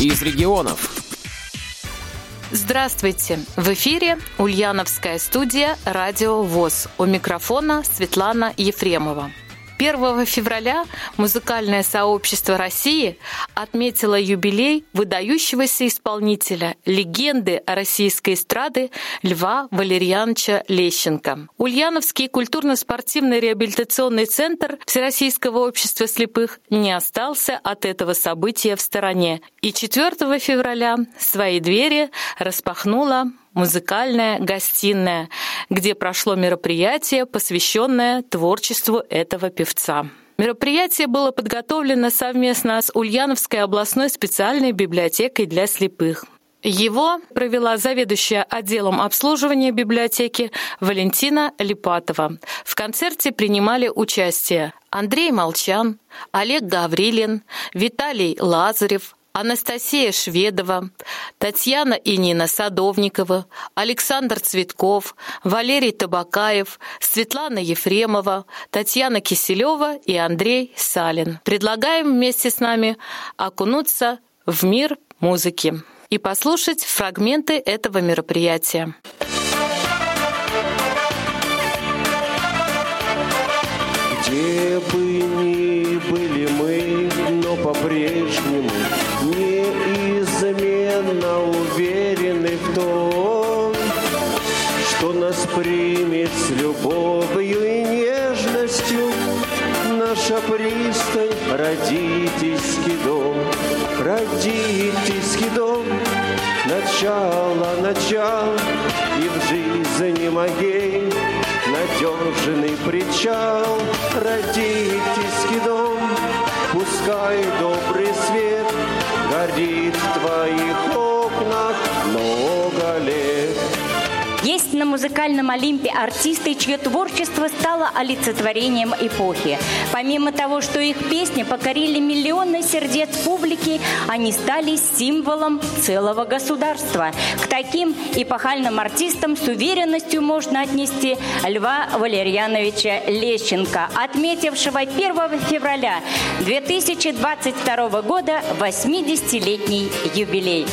из регионов. Здравствуйте! В эфире Ульяновская студия «Радио ВОЗ». У микрофона Светлана Ефремова. 1 февраля музыкальное сообщество России отметило юбилей выдающегося исполнителя, легенды российской эстрады Льва Валерьяновича Лещенко. Ульяновский культурно-спортивный реабилитационный центр Всероссийского общества слепых не остался от этого события в стороне и 4 февраля свои двери распахнула музыкальная гостиная, где прошло мероприятие, посвященное творчеству этого певца. Мероприятие было подготовлено совместно с Ульяновской областной специальной библиотекой для слепых. Его провела заведующая отделом обслуживания библиотеки Валентина Липатова. В концерте принимали участие Андрей Молчан, Олег Гаврилин, Виталий Лазарев, Анастасия Шведова, Татьяна и Нина Садовникова, Александр Цветков, Валерий Табакаев, Светлана Ефремова, Татьяна Киселева и Андрей Салин. Предлагаем вместе с нами окунуться в мир музыки и послушать фрагменты этого мероприятия. Где начало, начало и в жизни моей надежный причал, родительский дом, пускай добрый свет горит в твоих окнах. Есть на музыкальном Олимпе артисты, чье творчество стало олицетворением эпохи. Помимо того, что их песни покорили миллионы сердец публики, они стали символом целого государства. К таким эпохальным артистам с уверенностью можно отнести Льва Валерьяновича Лещенко, отметившего 1 февраля 2022 года 80-летний юбилей.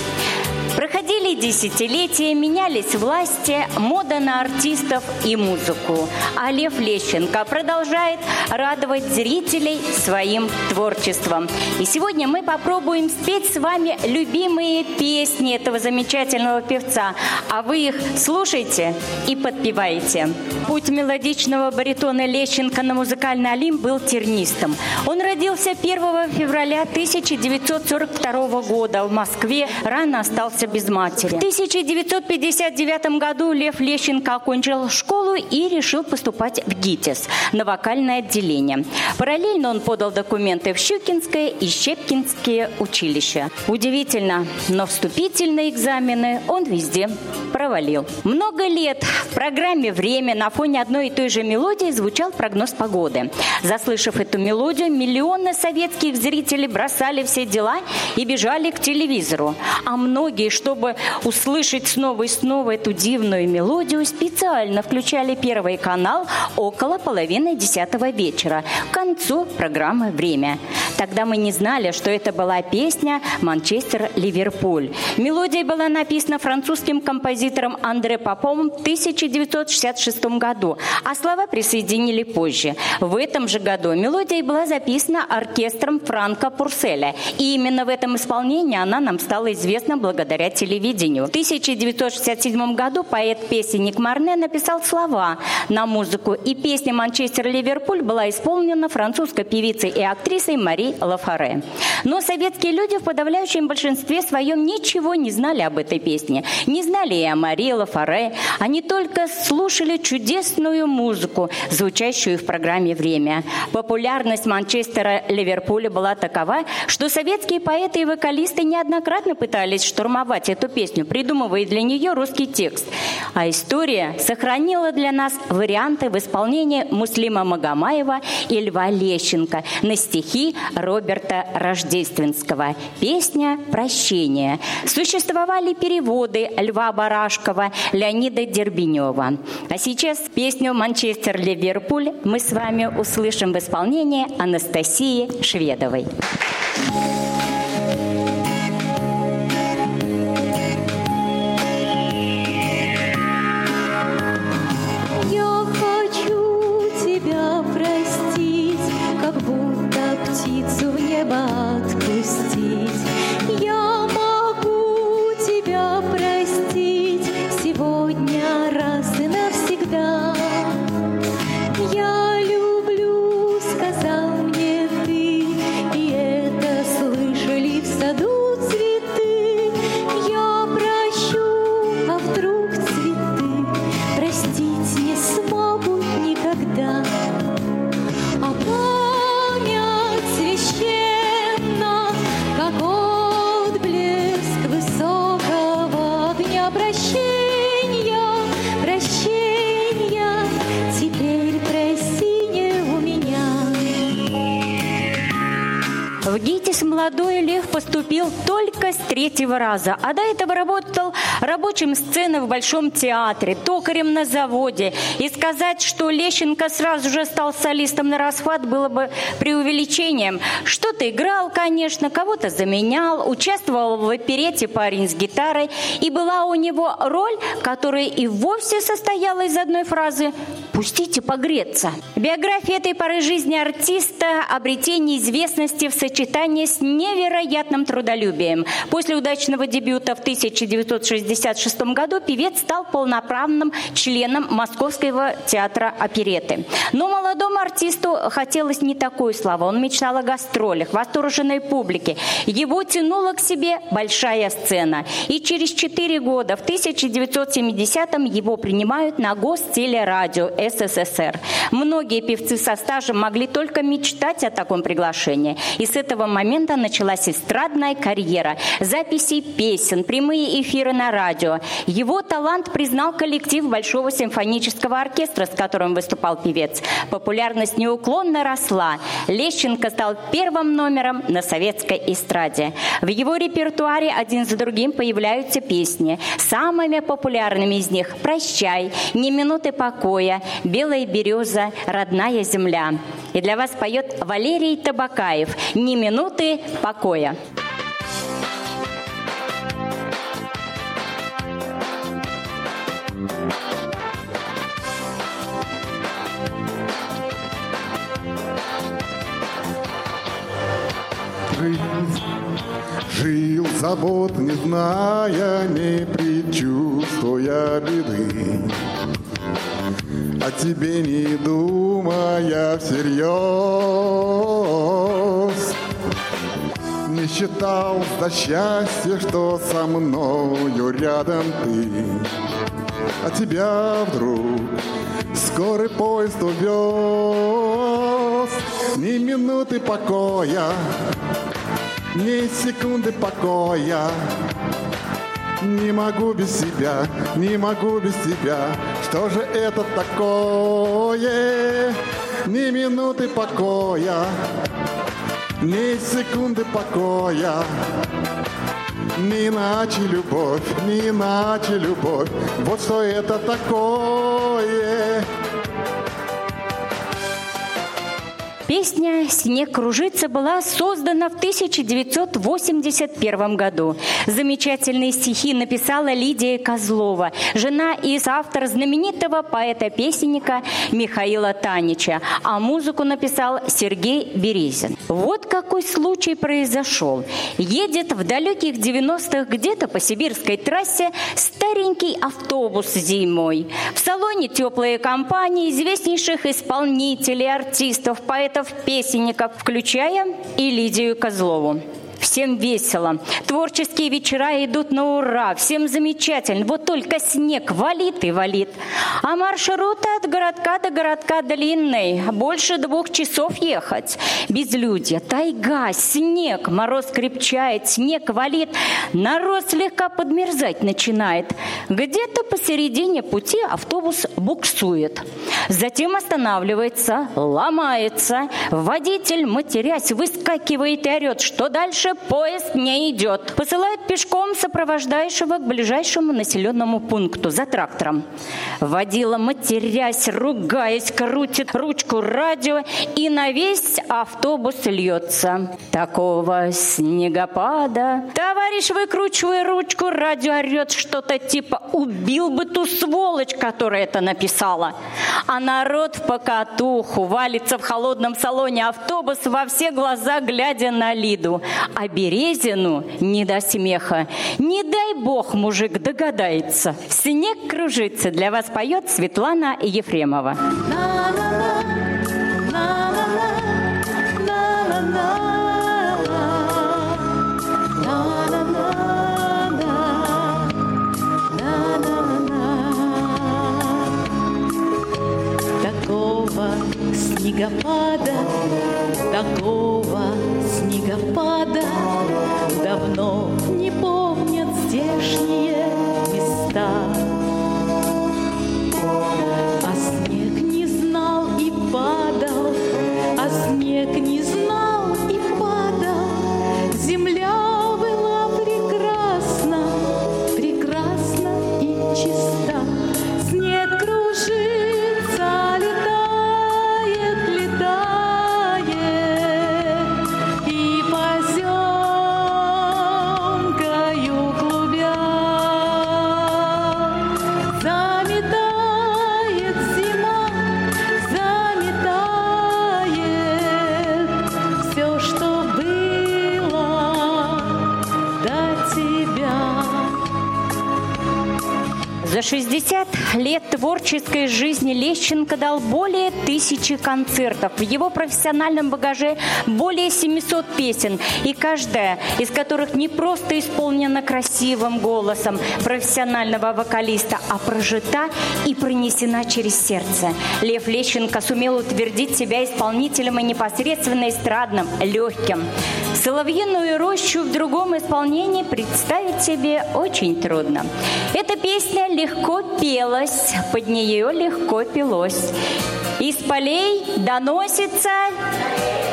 Проходили десятилетия, менялись власти, мода на артистов и музыку. А Лев Лещенко продолжает радовать зрителей своим творчеством. И сегодня мы попробуем спеть с вами любимые песни этого замечательного певца. А вы их слушайте и подпевайте. Путь мелодичного баритона Лещенко на музыкальный Олимп был тернистым. Он родился 1 февраля 1942 года в Москве, рано остался без матери. В 1959 году Лев Лещенко окончил школу и решил поступать в ГИТИС на вокальное отделение. Параллельно он подал документы в Щукинское и Щепкинские училища. Удивительно, но вступительные экзамены он везде провалил. Много лет в программе «Время» на фоне одной и той же мелодии звучал прогноз погоды. Заслышав эту мелодию, миллионы советских зрителей бросали все дела и бежали к телевизору. А многие, чтобы услышать снова и снова эту дивную мелодию, специально включали первый канал около половины десятого вечера, к концу программы «Время». Тогда мы не знали, что это была песня «Манчестер-Ливерпуль». Мелодия была написана французским композитором Андре Попом в 1966 году, а слова присоединили позже. В этом же году мелодия была записана оркестром Франка Пурселя. И именно в этом исполнении она нам стала известна благодаря телевидению. В 1967 году поэт-песенник Марне написал слова на музыку, и песня «Манчестер-Ливерпуль» была исполнена французской певицей и актрисой Мари Лафаре. Но советские люди в подавляющем большинстве своем ничего не знали об этой песне. Не знали и о Мари Лафаре. Они только слушали чудесную музыку, звучащую в программе «Время». Популярность Манчестера Ливерпуля была такова, что советские поэты и вокалисты неоднократно пытались штурмовать эту песню, придумывая для нее русский текст. А история сохранила для нас варианты в исполнении Муслима Магомаева и Льва Лещенко на стихи Роберта Рождественского. Песня «Прощение». Существовали переводы Льва Барашкова, Леонида Дербенева. А сейчас песню «Манчестер-Ливерпуль» мы с вами услышим в исполнении Анастасии Шведовой. Thank you. Поступил только с третьего раза, а до этого работал рабочим сцены в Большом театре, токарем на заводе. И сказать, что Лещенко сразу же стал солистом на расхват, было бы преувеличением. Что-то играл, конечно, кого-то заменял, участвовал в оперете «Парень с гитарой», и была у него роль, которая и вовсе состояла из одной фразы «Пустите погреться». Биография этой поры жизни артиста – обретение известности в сочетании с невероятным трудолюбием. После удачного дебюта в 1966 году певец стал полноправным членом Московского театра опереты. Но молодому артисту хотелось не такой славы. Он мечтал о гастролях, восторженной публике. Его тянула к себе большая сцена. И через четыре года, в 1970-м, его принимают на Гостелерадио СССР. Многие певцы со стажем могли только мечтать о таком приглашении. И с этого момента началась эстрадная карьера. Записи песен, прямые эфиры на радио. Его талант признал коллектив Большого симфонического оркестра, с которым выступал певец. Популярность неуклонно росла. Лещенко стал первым номером на советской эстраде. В его репертуаре один за другим появляются песни. Самыми популярными из них «Прощай», «Ни минуты покоя», «Белая береза», «Родная земля». И для вас поет Валерий Табакаев «Ни минуты покоя». Жил забот, не зная, не предчувствуя беды о тебе не думая всерьез. Не считал за счастье, что со мною рядом ты, а тебя вдруг скорый поезд увез. Ни минуты покоя, ни секунды покоя, не могу без себя, не могу без тебя. Что же это такое? Ни минуты покоя, ни секунды покоя. Не иначе любовь, не иначе любовь. Вот что это такое. Песня «Снег кружится» была создана в 1981 году. Замечательные стихи написала Лидия Козлова, жена и автор знаменитого поэта-песенника Михаила Танича, а музыку написал Сергей Березин. Вот какой случай произошел. Едет в далеких 90-х где-то по сибирской трассе старенький автобус зимой. В салоне теплые компании известнейших исполнителей, артистов, поэтов поэтов-песенников, включая и Лидию Козлову. Всем весело. Творческие вечера идут на ура. Всем замечательно. Вот только снег валит и валит. А маршрут от городка до городка длинный. Больше двух часов ехать. Безлюдье, тайга, снег. Мороз крепчает, снег валит. Народ слегка подмерзать начинает. Где-то посередине пути автобус буксует. Затем останавливается, ломается. Водитель, матерясь, выскакивает и орет, что дальше поезд не идет. Посылают пешком сопровождающего к ближайшему населенному пункту за трактором. Водила, матерясь, ругаясь, крутит ручку радио и на весь автобус льется. Такого снегопада. Товарищ, выкручивая ручку, радио орет что-то типа «Убил бы ту сволочь, которая это написала». А народ в покатуху валится в холодном салоне автобуса во все глаза, глядя на Лиду. А Березину не до смеха. Не дай бог мужик догадается. Снег кружится. Для вас поет Светлана Ефремова. Такого снегопада, такого снегопада места. За 60 лет творческой жизни Лещенко дал более тысячи концертов. В его профессиональном багаже более 700 песен, и каждая из которых не просто исполнена красивым голосом профессионального вокалиста, а прожита и пронесена через сердце. Лев Лещенко сумел утвердить себя исполнителем и непосредственно эстрадным, легким. Соловьиную рощу в другом исполнении представить себе очень трудно. Эта песня легко пелась, под нее легко пелось. Из полей доносится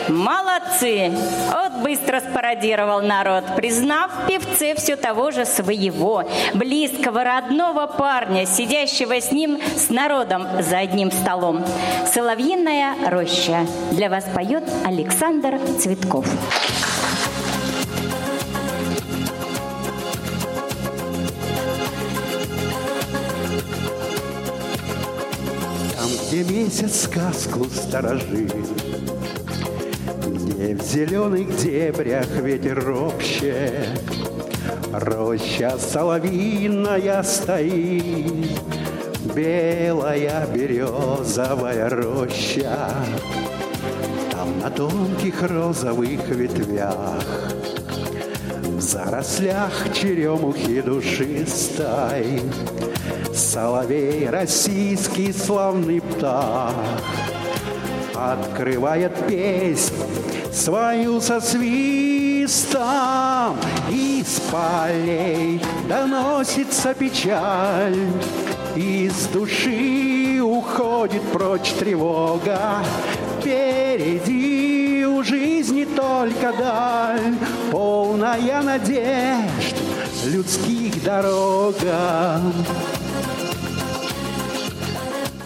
«Молодцы!» Вот быстро спародировал народ, признав певце все того же своего, близкого, родного парня, сидящего с ним, с народом за одним столом. «Соловьиная роща». Для вас поет Александр Цветков. Месяц сказку сторожит, Где в зеленых дебрях ветер ропщет, Роща соловиная стоит, Белая березовая роща. Там на тонких розовых ветвях В зарослях черемухи душистой Соловей российский славный птах Открывает песнь свою со свистом. Из полей доносится печаль Из души уходит прочь тревога. Впереди у жизни только даль Полная надежд людских дорогам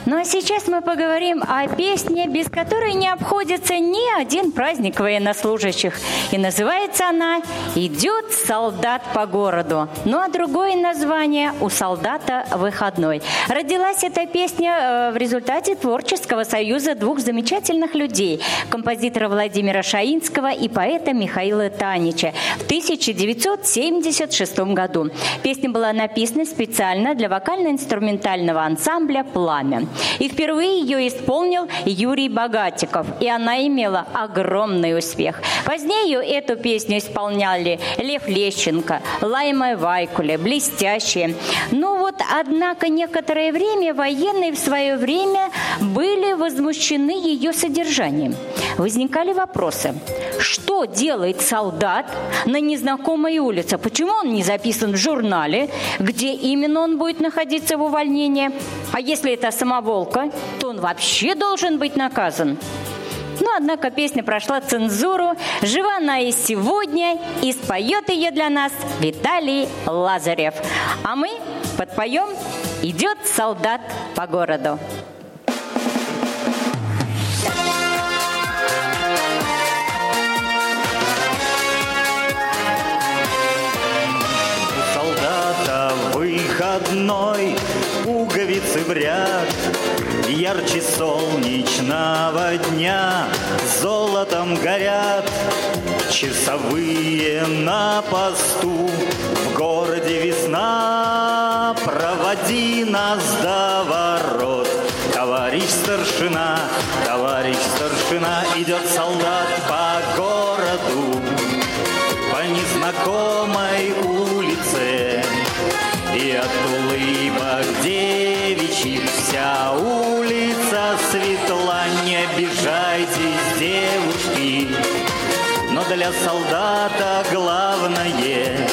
Ну а сейчас мы поговорим о песне, без которой не обходится ни один праздник военнослужащих. И называется она «Идет солдат по городу». Ну а другое название «У солдата выходной». Родилась эта песня э, в результате творческого союза двух замечательных людей – композитора Владимира Шаинского и поэта Михаила Танича в 1976 году. Песня была написана специально для вокально-инструментального ансамбля «Пламя». И впервые ее исполнил Юрий Богатиков, и она имела огромный успех. Позднее эту песню исполняли Лев Лещенко, Лайма Вайкуле, блестящие. Но вот, однако, некоторое время военные в свое время были возмущены ее содержанием. Возникали вопросы. Что делает солдат на незнакомой улице? Почему он не записан в журнале? Где именно он будет находиться в увольнении? А если это самоволка, то он вообще должен быть наказан. Но, однако, песня прошла цензуру, жива она и сегодня, и споет ее для нас Виталий Лазарев. А мы подпоем «Идет солдат по городу». Солдата выходной пуговицы в ряд Ярче солнечного дня золотом горят часовые на посту. В городе весна, проводи нас до ворот. Товарищ старшина, товарищ старшина, идет солдат по для солдата главное,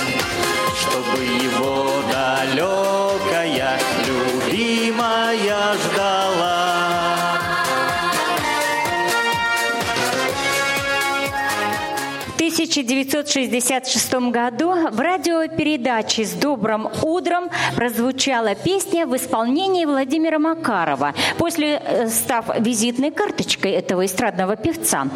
1966 году в радиопередаче «С добрым утром» прозвучала песня в исполнении Владимира Макарова, после э, став визитной карточкой этого эстрадного певца.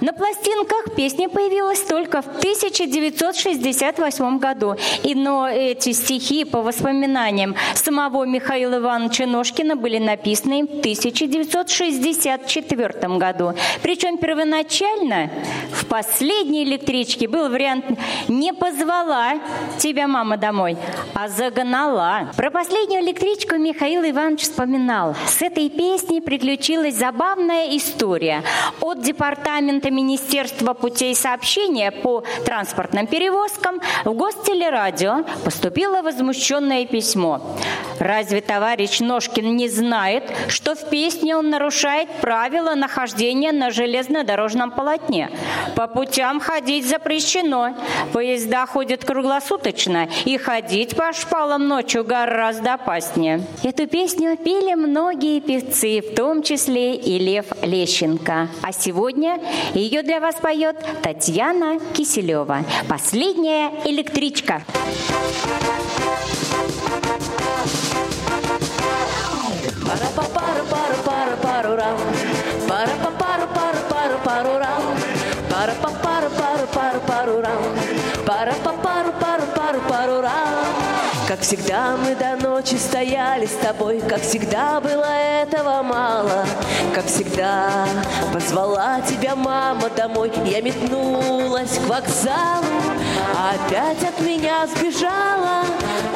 На пластинках песня появилась только в 1968 году, и, но эти стихи по воспоминаниям самого Михаила Ивановича Ножкина были написаны в 1964 году. Причем первоначально в последней электричке был вариант «Не позвала тебя мама домой, а загнала». Про последнюю электричку Михаил Иванович вспоминал. С этой песней приключилась забавная история. От департамента Министерства путей сообщения по транспортным перевозкам в Гостелерадио поступило возмущенное письмо. Разве товарищ Ножкин не знает, что в песне он нарушает правила нахождения на железнодорожном полотне? По путям ходить запрещено. Поезда ходят круглосуточно, и ходить по шпалам ночью гораздо опаснее. Эту песню пели многие певцы, в том числе и Лев Лещенко. А сегодня ее для вас поет Татьяна Киселева. Последняя электричка. Пара па пара пара пара пару рам. Пара па пара пара пара пару рам. Пара па пару рам. Пара па пару пару пару пару рам. Как всегда мы до ночи стояли с тобой, как всегда было этого мало, как всегда позвала тебя мама домой, я метнулась к вокзалу, а опять от меня сбежала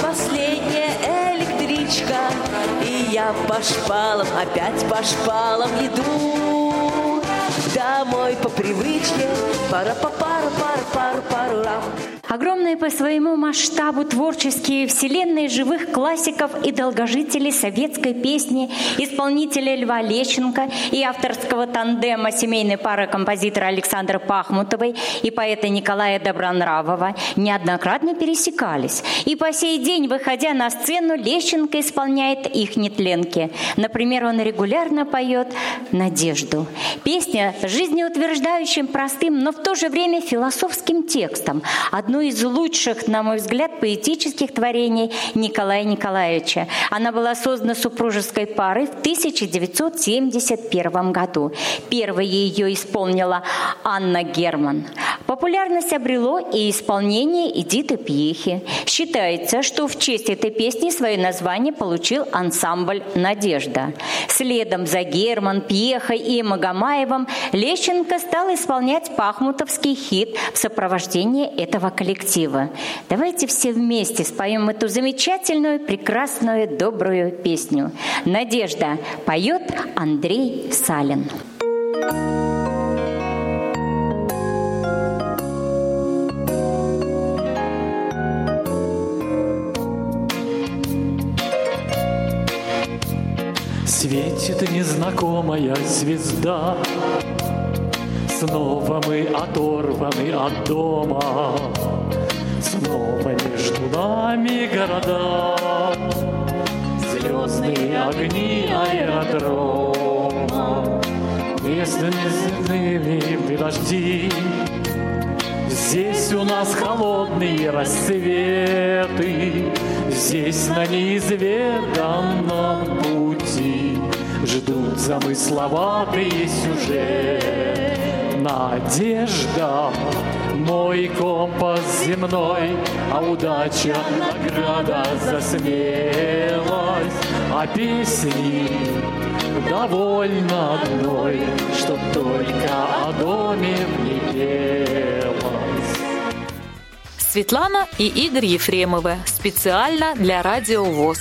последняя электричка, и я по шпалам, опять по шпалам иду домой по привычке, пара па пара пара пара пару рам. Огромные по своему масштабу творческие вселенные живых классиков и долгожителей советской песни, исполнителя Льва Лещенко и авторского тандема семейной пары композитора Александра Пахмутовой и поэта Николая Добронравова неоднократно пересекались. И по сей день, выходя на сцену, Лещенко исполняет их нетленки. Например, он регулярно поет «Надежду». Песня жизнеутверждающим, простым, но в то же время философским текстом. Одно из лучших, на мой взгляд, поэтических творений Николая Николаевича. Она была создана супружеской парой в 1971 году. Первой ее исполнила Анна Герман. Популярность обрело и исполнение Эдиты Пьехи. Считается, что в честь этой песни свое название получил ансамбль «Надежда». Следом за Герман, Пьехой и Магомаевым Лещенко стал исполнять пахмутовский хит в сопровождении этого коллектива. Давайте все вместе споем эту замечательную, прекрасную, добрую песню. «Надежда» поет Андрей Салин. Светит незнакомая звезда. Снова мы оторваны от дома. Снова между нами города. Звездные огни аэродрома. Местными дожди. Здесь у нас холодные рассветы, Здесь на неизведанном пути Ждут замысловатые сюжеты. Надежда, мой компас земной, А удача награда за смелость, А песни довольно одной, Чтоб только о доме в ней пелось. Светлана и Игорь Ефремовы специально для Радио ВОЗ.